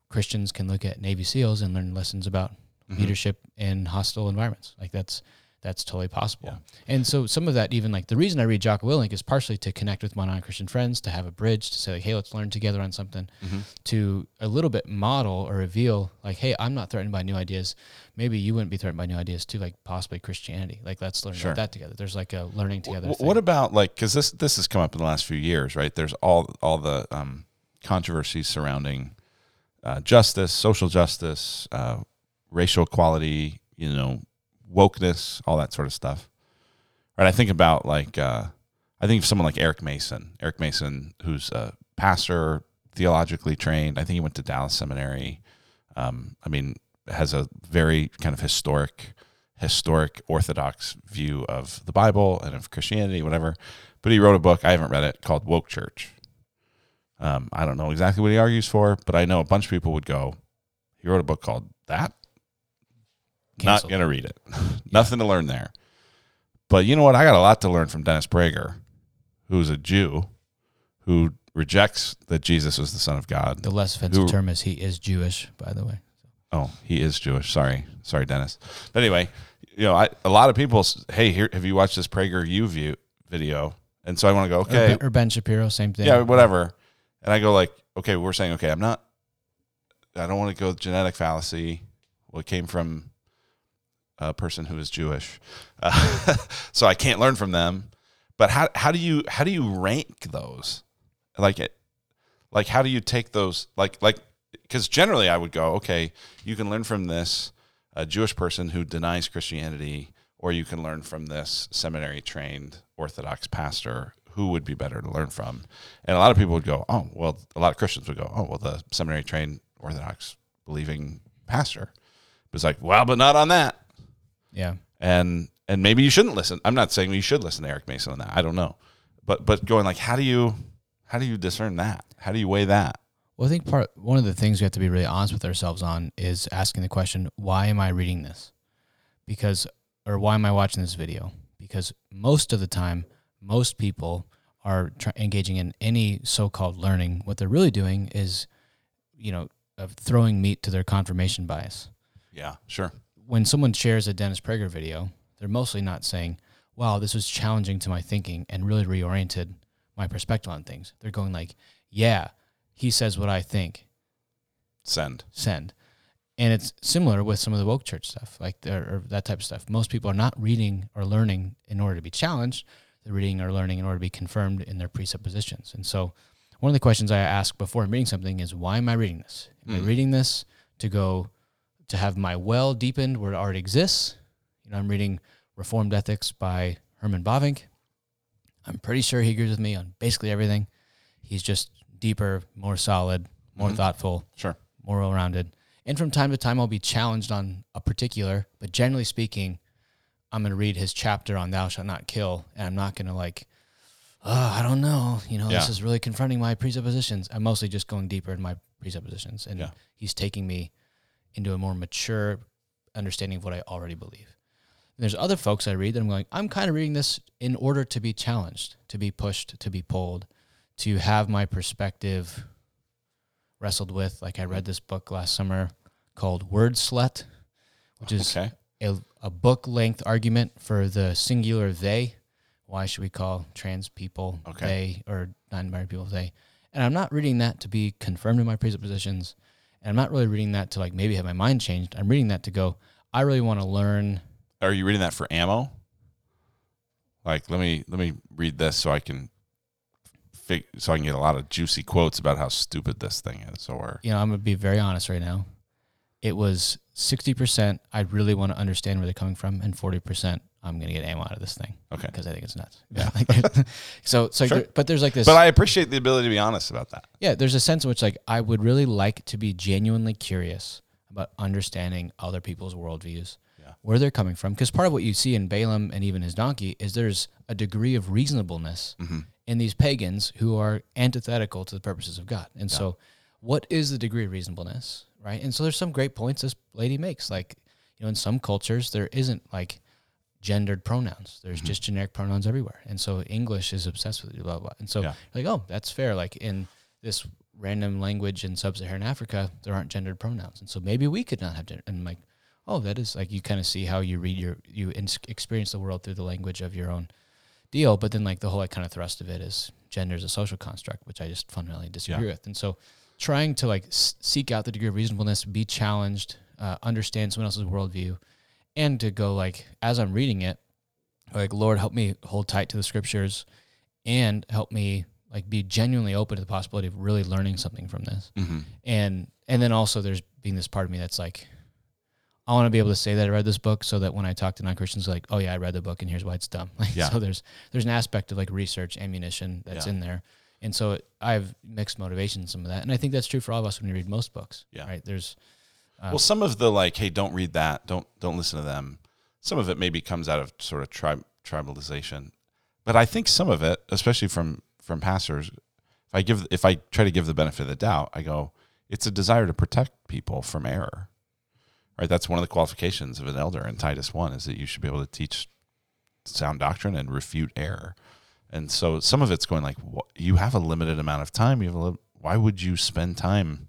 Christians can look at Navy SEALs and learn lessons about Mm-hmm. leadership in hostile environments. Like that's that's totally possible. Yeah. And so some of that even like the reason I read Jocko Willink is partially to connect with my non-Christian friends, to have a bridge, to say like, hey, let's learn together on something, Mm-hmm. to a little bit model or reveal like, hey, I'm not threatened by new ideas. Maybe you wouldn't be threatened by new ideas too, like possibly Christianity. Like let's learn Sure. about that together. There's like a learning together. Thing. What about like because this this has come up in the last few years, right? There's all all the um, controversies surrounding uh, justice, social justice, uh, racial equality, you know, wokeness, all that sort of stuff. Right? I think about like uh, I think of someone like Eric Mason. Eric Mason, who's a pastor, theologically trained. I think he went to Dallas Seminary. Um, I mean, has a very kind of historic historic orthodox view of the Bible and of Christianity, whatever. But he wrote a book, I haven't read it, called Woke Church. Um, I don't know exactly what he argues for, but I know a bunch of people would go, he wrote a book called That. Canceled. Not going to read it. (laughs) Nothing to learn there. But you know what? I got a lot to learn from Dennis Prager, who's a Jew who rejects that Jesus was the Son of God. The less offensive Who- term is he is Jewish, by the way. Oh, he is Jewish. Sorry, sorry, Dennis. But anyway, you know, I, a lot of people, hey, here, have you watched this Prager U view video? And so I want to go, okay, Or, Ben Shapiro, same thing. yeah, whatever. And I go like, okay, we're saying, okay, I'm not, I don't want to go with genetic fallacy. Well, it came from a person who is Jewish, uh, (laughs) so I can't learn from them. But how how do you how do you rank those? Like it, like how do you take those? Like like because generally I would go, okay, you can learn from this a Jewish person who denies Christianity, or you can learn from this seminary trained Orthodox pastor. Who would be better to learn from? And a lot of people would go, oh, well, a lot of Christians would go, oh, well, the seminary trained Orthodox believing pastor. But it's like, well, but not on that. Yeah. And and maybe you shouldn't listen. I'm not saying you should listen to Eric Mason on that. I don't know. But but going like, how do you how do you discern that? How do you weigh that? Well, I think part one of the things we have to be really honest with ourselves on is asking the question, why am I reading this? Because or why am I watching this video? Because most of the time, most people are try- engaging in any so-called learning. What they're really doing is, you know, of throwing meat to their confirmation bias. Yeah, sure. When someone shares a Dennis Prager video, they're mostly not saying, "Wow, this was challenging to my thinking and really reoriented my perspective on things." They're going like, "Yeah, he says what I think." Send. send. And it's similar with some of the woke church stuff, like or that type of stuff. Most people are not reading or learning in order to be challenged. They're reading or learning in order to be confirmed in their presuppositions. And so, one of the questions I ask before I'm reading something is, why am I reading this? Am I Mm. reading this to go to have my well deepened where it already exists? You know, I'm reading Reformed Ethics by Herman Bavinck. I'm pretty sure he agrees with me on basically everything. He's just deeper, more solid, more Mhm. thoughtful, Sure. more well rounded. And from time to time, I'll be challenged on a particular, but generally speaking, I'm going to read his chapter on thou shalt not kill. And I'm not going to like, oh, I don't know. You know, this is really confronting my presuppositions. I'm mostly just going deeper in my presuppositions. And Yeah. he's taking me into a more mature understanding of what I already believe. And there's other folks I read that I'm going, I'm kind of reading this in order to be challenged, to be pushed, to be pulled, to have my perspective wrestled with. Like I read this book last summer called Word Slut, which is Okay. a, a book length argument for the singular they. Why should we call trans people Okay. they or non binary people they? And I'm not reading that to be confirmed in my presuppositions. And I'm not really reading that to like maybe have my mind changed. I'm reading that to go, I really want to learn. Are you reading that for ammo? Like, let me let me read this so I can fig- so I can get a lot of juicy quotes about how stupid this thing is, or you know, I'm gonna be very honest right now. It was sixty percent. I really want to understand where they're coming from, and forty percent. I'm gonna get ammo out of this thing okay. because I think it's nuts. Yeah. (laughs) Like, (laughs) so, so, Sure. but there's like this. But I appreciate the ability to be honest about that. yeah, there's a sense in which like I would really like to be genuinely curious about understanding other people's worldviews, Yeah. where they're coming from. Because part of what you see in Balaam and even his donkey is there's a degree of reasonableness Mm-hmm. in these pagans who are antithetical to the purposes of God. And so, what is the degree of reasonableness, right? And so, there's some great points this lady makes. Like, you know, in some cultures, there isn't like gendered pronouns. There's Mm-hmm. just generic pronouns everywhere. And so, English is obsessed with blah, blah, blah. And so, Yeah. like, oh, that's fair. Like, in this random language in sub Saharan Africa, there aren't gendered pronouns. And so, maybe we could not have gender. And like, oh, that is like, you kind of see how you read your, you ins- experience the world through the language of your own deal. But then like the whole like kind of thrust of it is gender is a social construct, which I just fundamentally disagree with. And so trying to like s- seek out the degree of reasonableness, be challenged, uh, understand someone else's worldview, and to go like as I'm reading it, like Lord help me hold tight to the scriptures, and help me like be genuinely open to the possibility of really learning something from this. Mm-hmm. And and then also there's being this part of me that's like. I want to be able to say that I read this book, so that when I talk to non-Christians, like, oh yeah, I read the book, and here's why it's dumb. (laughs) Like, Yeah. So there's there's an aspect of like research ammunition that's Yeah. in there, and so it, I have mixed motivations in some of that, and I think that's true for all of us when we read most books. Yeah. Right. There's uh, well, some of the like, hey, don't read that, don't don't listen to them. Some of it maybe comes out of sort of tribe tribalization, but I think some of it, especially from from pastors, if I give if I try to give the benefit of the doubt, I go, it's a desire to protect people from error. Right, that's one of the qualifications of an elder in Titus one is that you should be able to teach sound doctrine and refute error. And so some of it's going like, you have a limited amount of time. You have a li- why would you spend time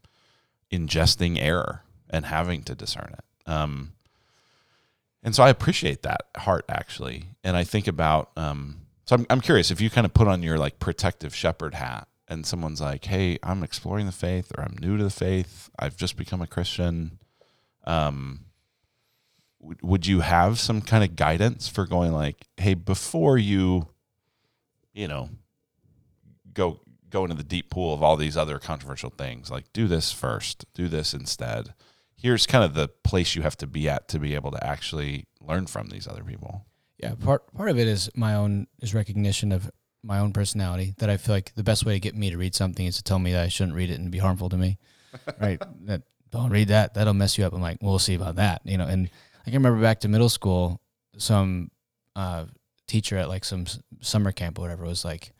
ingesting error and having to discern it? Um, and so I appreciate that heart actually. And I think about, um, so I'm, I'm curious if you kind of put on your like protective shepherd hat and someone's like, Hey, I'm exploring the faith or I'm new to the faith. I've just become a Christian. Um, would- would you have some kind of guidance for going like, Hey, before you, you know, go, go into the deep pool of all these other controversial things, like do this first, do this instead here's kind of the place you have to be at to be able to actually learn from these other people. yeah. Part part of it is my own is recognition of my own personality that I feel like the best way to get me to read something is to tell me that I shouldn't read it and be harmful to me. (laughs) right. That don't read that. That'll mess you up. I'm like, we'll see about that. You know, and I can remember back to middle school, some uh, teacher at like some s- summer camp or whatever was like,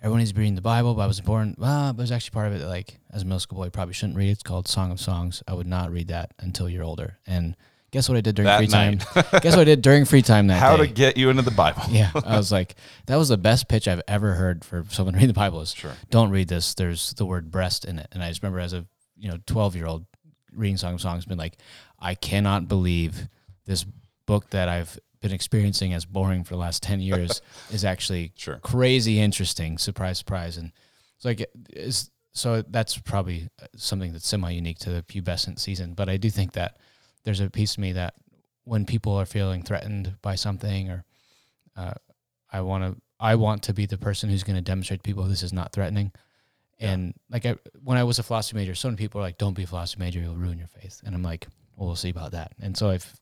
everyone needs to be reading the Bible. Bible's important. Well, but there's actually part of it that like as a middle school boy you probably shouldn't read. It's called Song of Songs. I would not read that until you're older. And guess what I did during That free time? (laughs) guess what I did during free time that How day? to get you into the Bible. (laughs) yeah, I was (laughs) like, that was the best pitch I've ever heard for someone reading the Bible. Is Sure. don't read this. There's the word breast in it, and I just remember as a you know 12 year old reading Song of Songs, been like, I cannot believe this book that I've been experiencing as boring for the last 10 years (laughs) is actually Sure. crazy interesting. Surprise, surprise, and it's like is so that's probably something that's semi unique to the pubescent season. But I do think that there's a piece of me that when people are feeling threatened by something or uh, I want to I want to be the person who's going to demonstrate to people this is not threatening. And like I, when I was a philosophy major, so many people are like, "Don't be a philosophy major; you'll ruin your faith." And I'm like, "Well, we'll see about that." And so if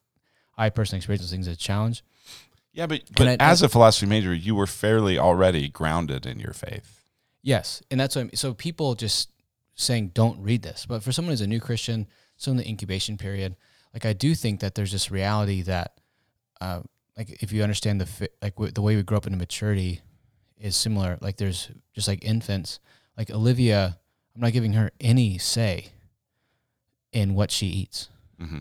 I personally experience those things as a challenge, Yeah, but, but I- as a philosophy major, you were fairly already grounded in your faith. Yes, and that's what I mean. so people just saying don't read this, but for someone who's a new Christian, still in the incubation period, like I do think that there's this reality that, uh, like if you understand the like w- the way we grow up into maturity is similar. Like there's just like infants, like Olivia, I'm not giving her any say in what she eats. hmm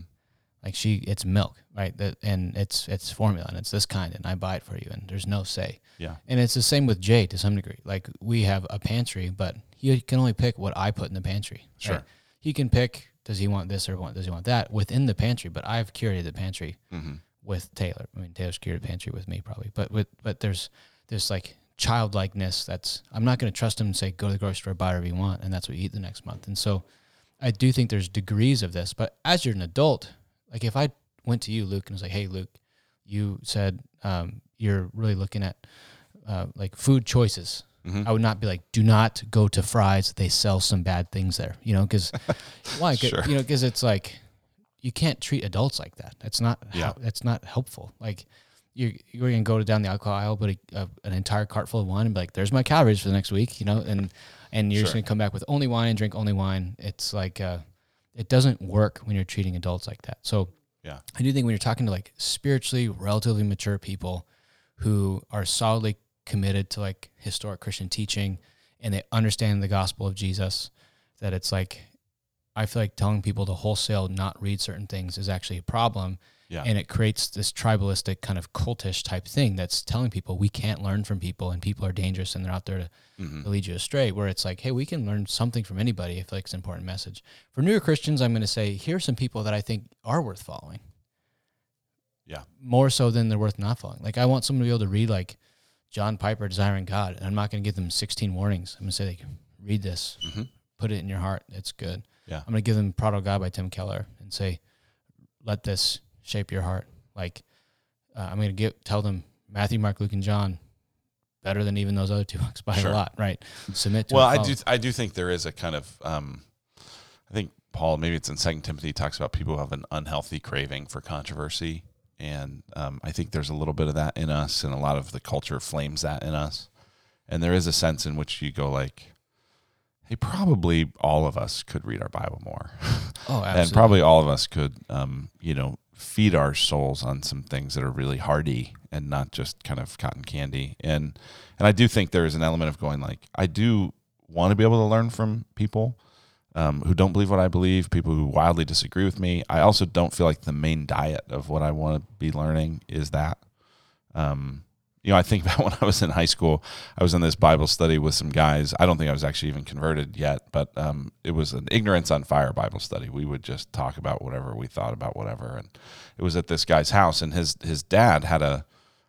Like she, it's milk, right? That and it's it's formula and it's this kind, and I buy it for you, and there's no say. Yeah. And it's the same with Jay to some degree. Like we have a pantry, but he can only pick what I put in the pantry. Sure. right? He can pick does he want this or want does he want that within the pantry, but I've curated the pantry hmm with Taylor. I mean Taylor's curated the pantry with me probably. But with but there's there's like childlikeness that's I'm not gonna trust him and say go to the grocery store, buy whatever you want, and that's what you eat the next month. And so I do think there's degrees of this, but as you're an adult, like if I went to you, Luke, and was like, "Hey, Luke, you said um, you're really looking at uh, like food choices Mhm. I would not be like, do not go to Fry's. They sell some bad things there, you know, because (laughs) why? Sure. You know, because it's like you can't treat adults like that. That's not Yeah. how, that's not helpful. Like you're you're gonna go down the alcohol aisle, but a, a, an entire cart full of wine, and be like, there's my calories for the next week, you know, and and you're just gonna come back with only wine and drink only wine. It's like uh, it doesn't work when you're treating adults like that. So Yeah. I do think when you're talking to like spiritually relatively mature people who are solidly committed to like historic Christian teaching and they understand the gospel of Jesus, that it's like I feel like telling people to wholesale not read certain things is actually a problem. Yeah. And it creates this tribalistic kind of cultish type thing that's telling people we can't learn from people and people are dangerous and they're out there to Mhm. to lead you astray. Where it's like, hey, we can learn something from anybody if like it's an important message. For newer Christians, I'm going to say here are some people that I think are worth following. Yeah. More so than they're worth not following. Like I want someone to be able to read like John Piper, Desiring God, and I'm not going to give them 16 warnings. I'm going to say, like, read this, Mhm. put it in your heart. It's good. Yeah. I'm going to give them Prodigal God by Tim Keller and say, let this shape your heart. Like uh, I'm going to give tell them Matthew, Mark, Luke, and John better than even those other two (laughs) books by Sure. a lot, right? Submit to Well, I do. I do think there is a kind of. Um, I think Paul, maybe it's in Second Timothy, talks about people who have an unhealthy craving for controversy, and um, I think there's a little bit of that in us, and a lot of the culture flames that in us, and there is a sense in which you go like, "Hey, probably all of us could read our Bible more, (laughs) Oh, absolutely. and probably all of us could, um, you know, feed our souls on some things that are really hearty and not just kind of cotton candy. And and I do think there is an element of going like I do want to be able to learn from people um, who don't believe what I believe, people who wildly disagree with me. I also don't feel like the main diet of what I want to be learning is that. Um, you know, I think (laughs) about when I was in high school, I was in this Bible study with some guys. I don't think I was actually even converted yet, but um, it was an ignorance on fire Bible study. We would just talk about whatever we thought about whatever, and it was at this guy's house, and his his dad had a,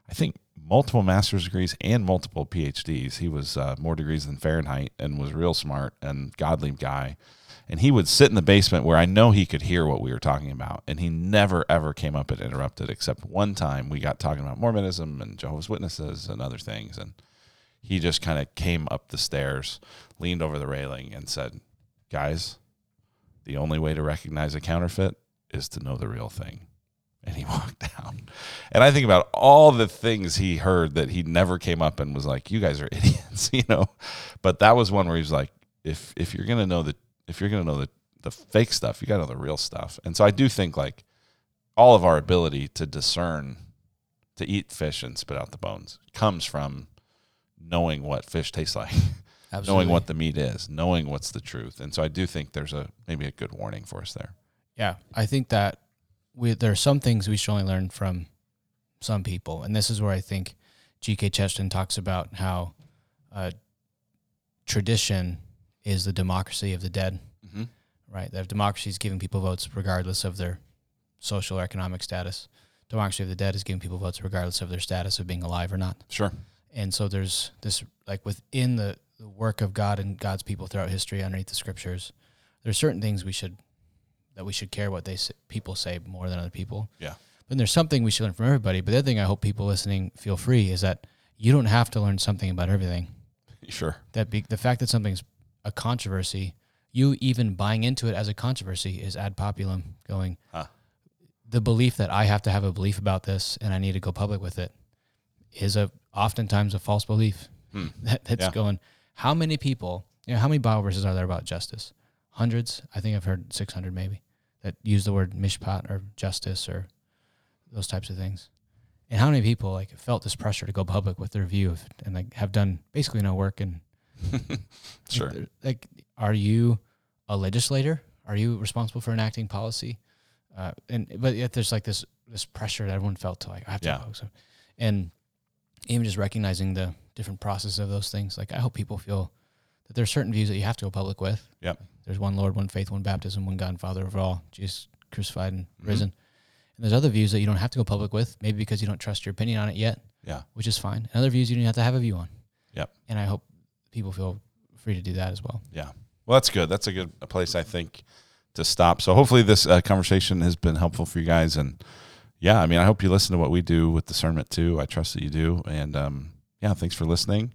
I think, multiple master's degrees and multiple PhDs. He was uh, more degrees than Fahrenheit and was real smart and godly guy. And he would sit in the basement where I know he could hear what we were talking about. And he never, ever came up and interrupted, except one time we got talking about Mormonism and Jehovah's Witnesses and other things. And he just kind of came up the stairs, leaned over the railing, and said, Guys, the only way to recognize a counterfeit is to know the real thing. And he (laughs) walked down. And I think about all the things he heard that he never came up and was like, You guys are (laughs) idiots, (laughs) you know. But that was one where he was like, If if you're gonna know the if you're gonna know the the fake stuff, you gotta know the real stuff. And so I do think like all of our ability to discern to eat fish and spit out the bones comes from knowing what fish tastes (laughs) like, Absolutely. knowing what the meat is, knowing what's the truth. And so I do think there's a maybe a good warning for us there. Yeah, I think that we there are some things we should only learn from some people, and this is where I think G.K. Chesterton talks about how uh, tradition is the democracy of the dead. Mm-hmm. Right, that democracy is giving people votes regardless of their social or economic status. Democracy of the dead is giving people votes regardless of their status of being alive or not. Sure. And so there's this like within the, the work of God and God's people throughout history underneath the scriptures, there's certain things we should that we should care what they say, people say more than other people. Yeah. Then there's something we should learn from everybody. But the other thing I hope people listening feel free is that you don't have to learn something about everything. (laughs) Sure. That be, the fact that something's a controversy, you even buying into it as a controversy is ad populum going. Huh. The belief that I have to have a belief about this and I need to go public with it is a oftentimes a false belief. Hmm. (laughs) That, that's Yeah. going. How many people? You know, how many Bible verses are there about justice? Hundreds. I think I've heard six hundred maybe that use the word mishpat or justice or those types of things. And how many people like felt this pressure to go public with their view of and like have done basically no work and (laughs) Sure. like, like, are you a legislator? Are you responsible for enacting policy? Uh, and but yet there's like this this pressure that everyone felt to like I have to Yeah. vote. So, and even just recognizing the different process of those things. Like I hope people feel that there's certain views that you have to go public with. Yep. There's one Lord, one faith, one baptism, one God and Father of all, Jesus crucified and Mhm. risen. And there's other views that you don't have to go public with, maybe because you don't trust your opinion on it yet, Yeah. which is fine. And other views you don't have to have a view on. Yep. And I hope people feel free to do that as well. Yeah. Well, that's good. That's a good place, I think, to stop. So hopefully this uh, conversation has been helpful for you guys. And yeah, I mean, I hope you listen to what we do with discernment too. I trust that you do. And um, yeah, thanks for listening.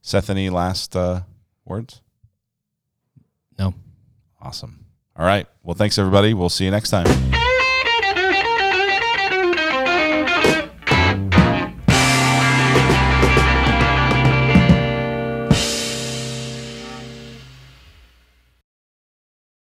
Seth, any last uh, words? No. Awesome. All right. Well, thanks everybody. We'll see you next time.